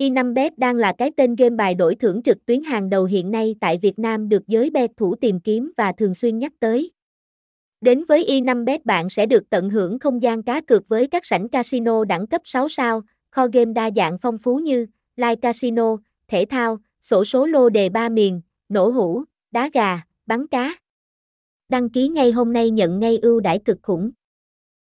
i5bet đang là cái tên game bài đổi thưởng trực tuyến hàng đầu hiện nay tại Việt Nam được giới bet thủ tìm kiếm và thường xuyên nhắc tới. Đến với i5bet bạn sẽ được tận hưởng không gian cá cược với các sảnh casino đẳng cấp 6 sao, kho game đa dạng phong phú như live casino, thể thao, sổ số lô đề ba miền, nổ hũ, đá gà, bắn cá. Đăng ký ngay hôm nay nhận ngay ưu đãi cực khủng.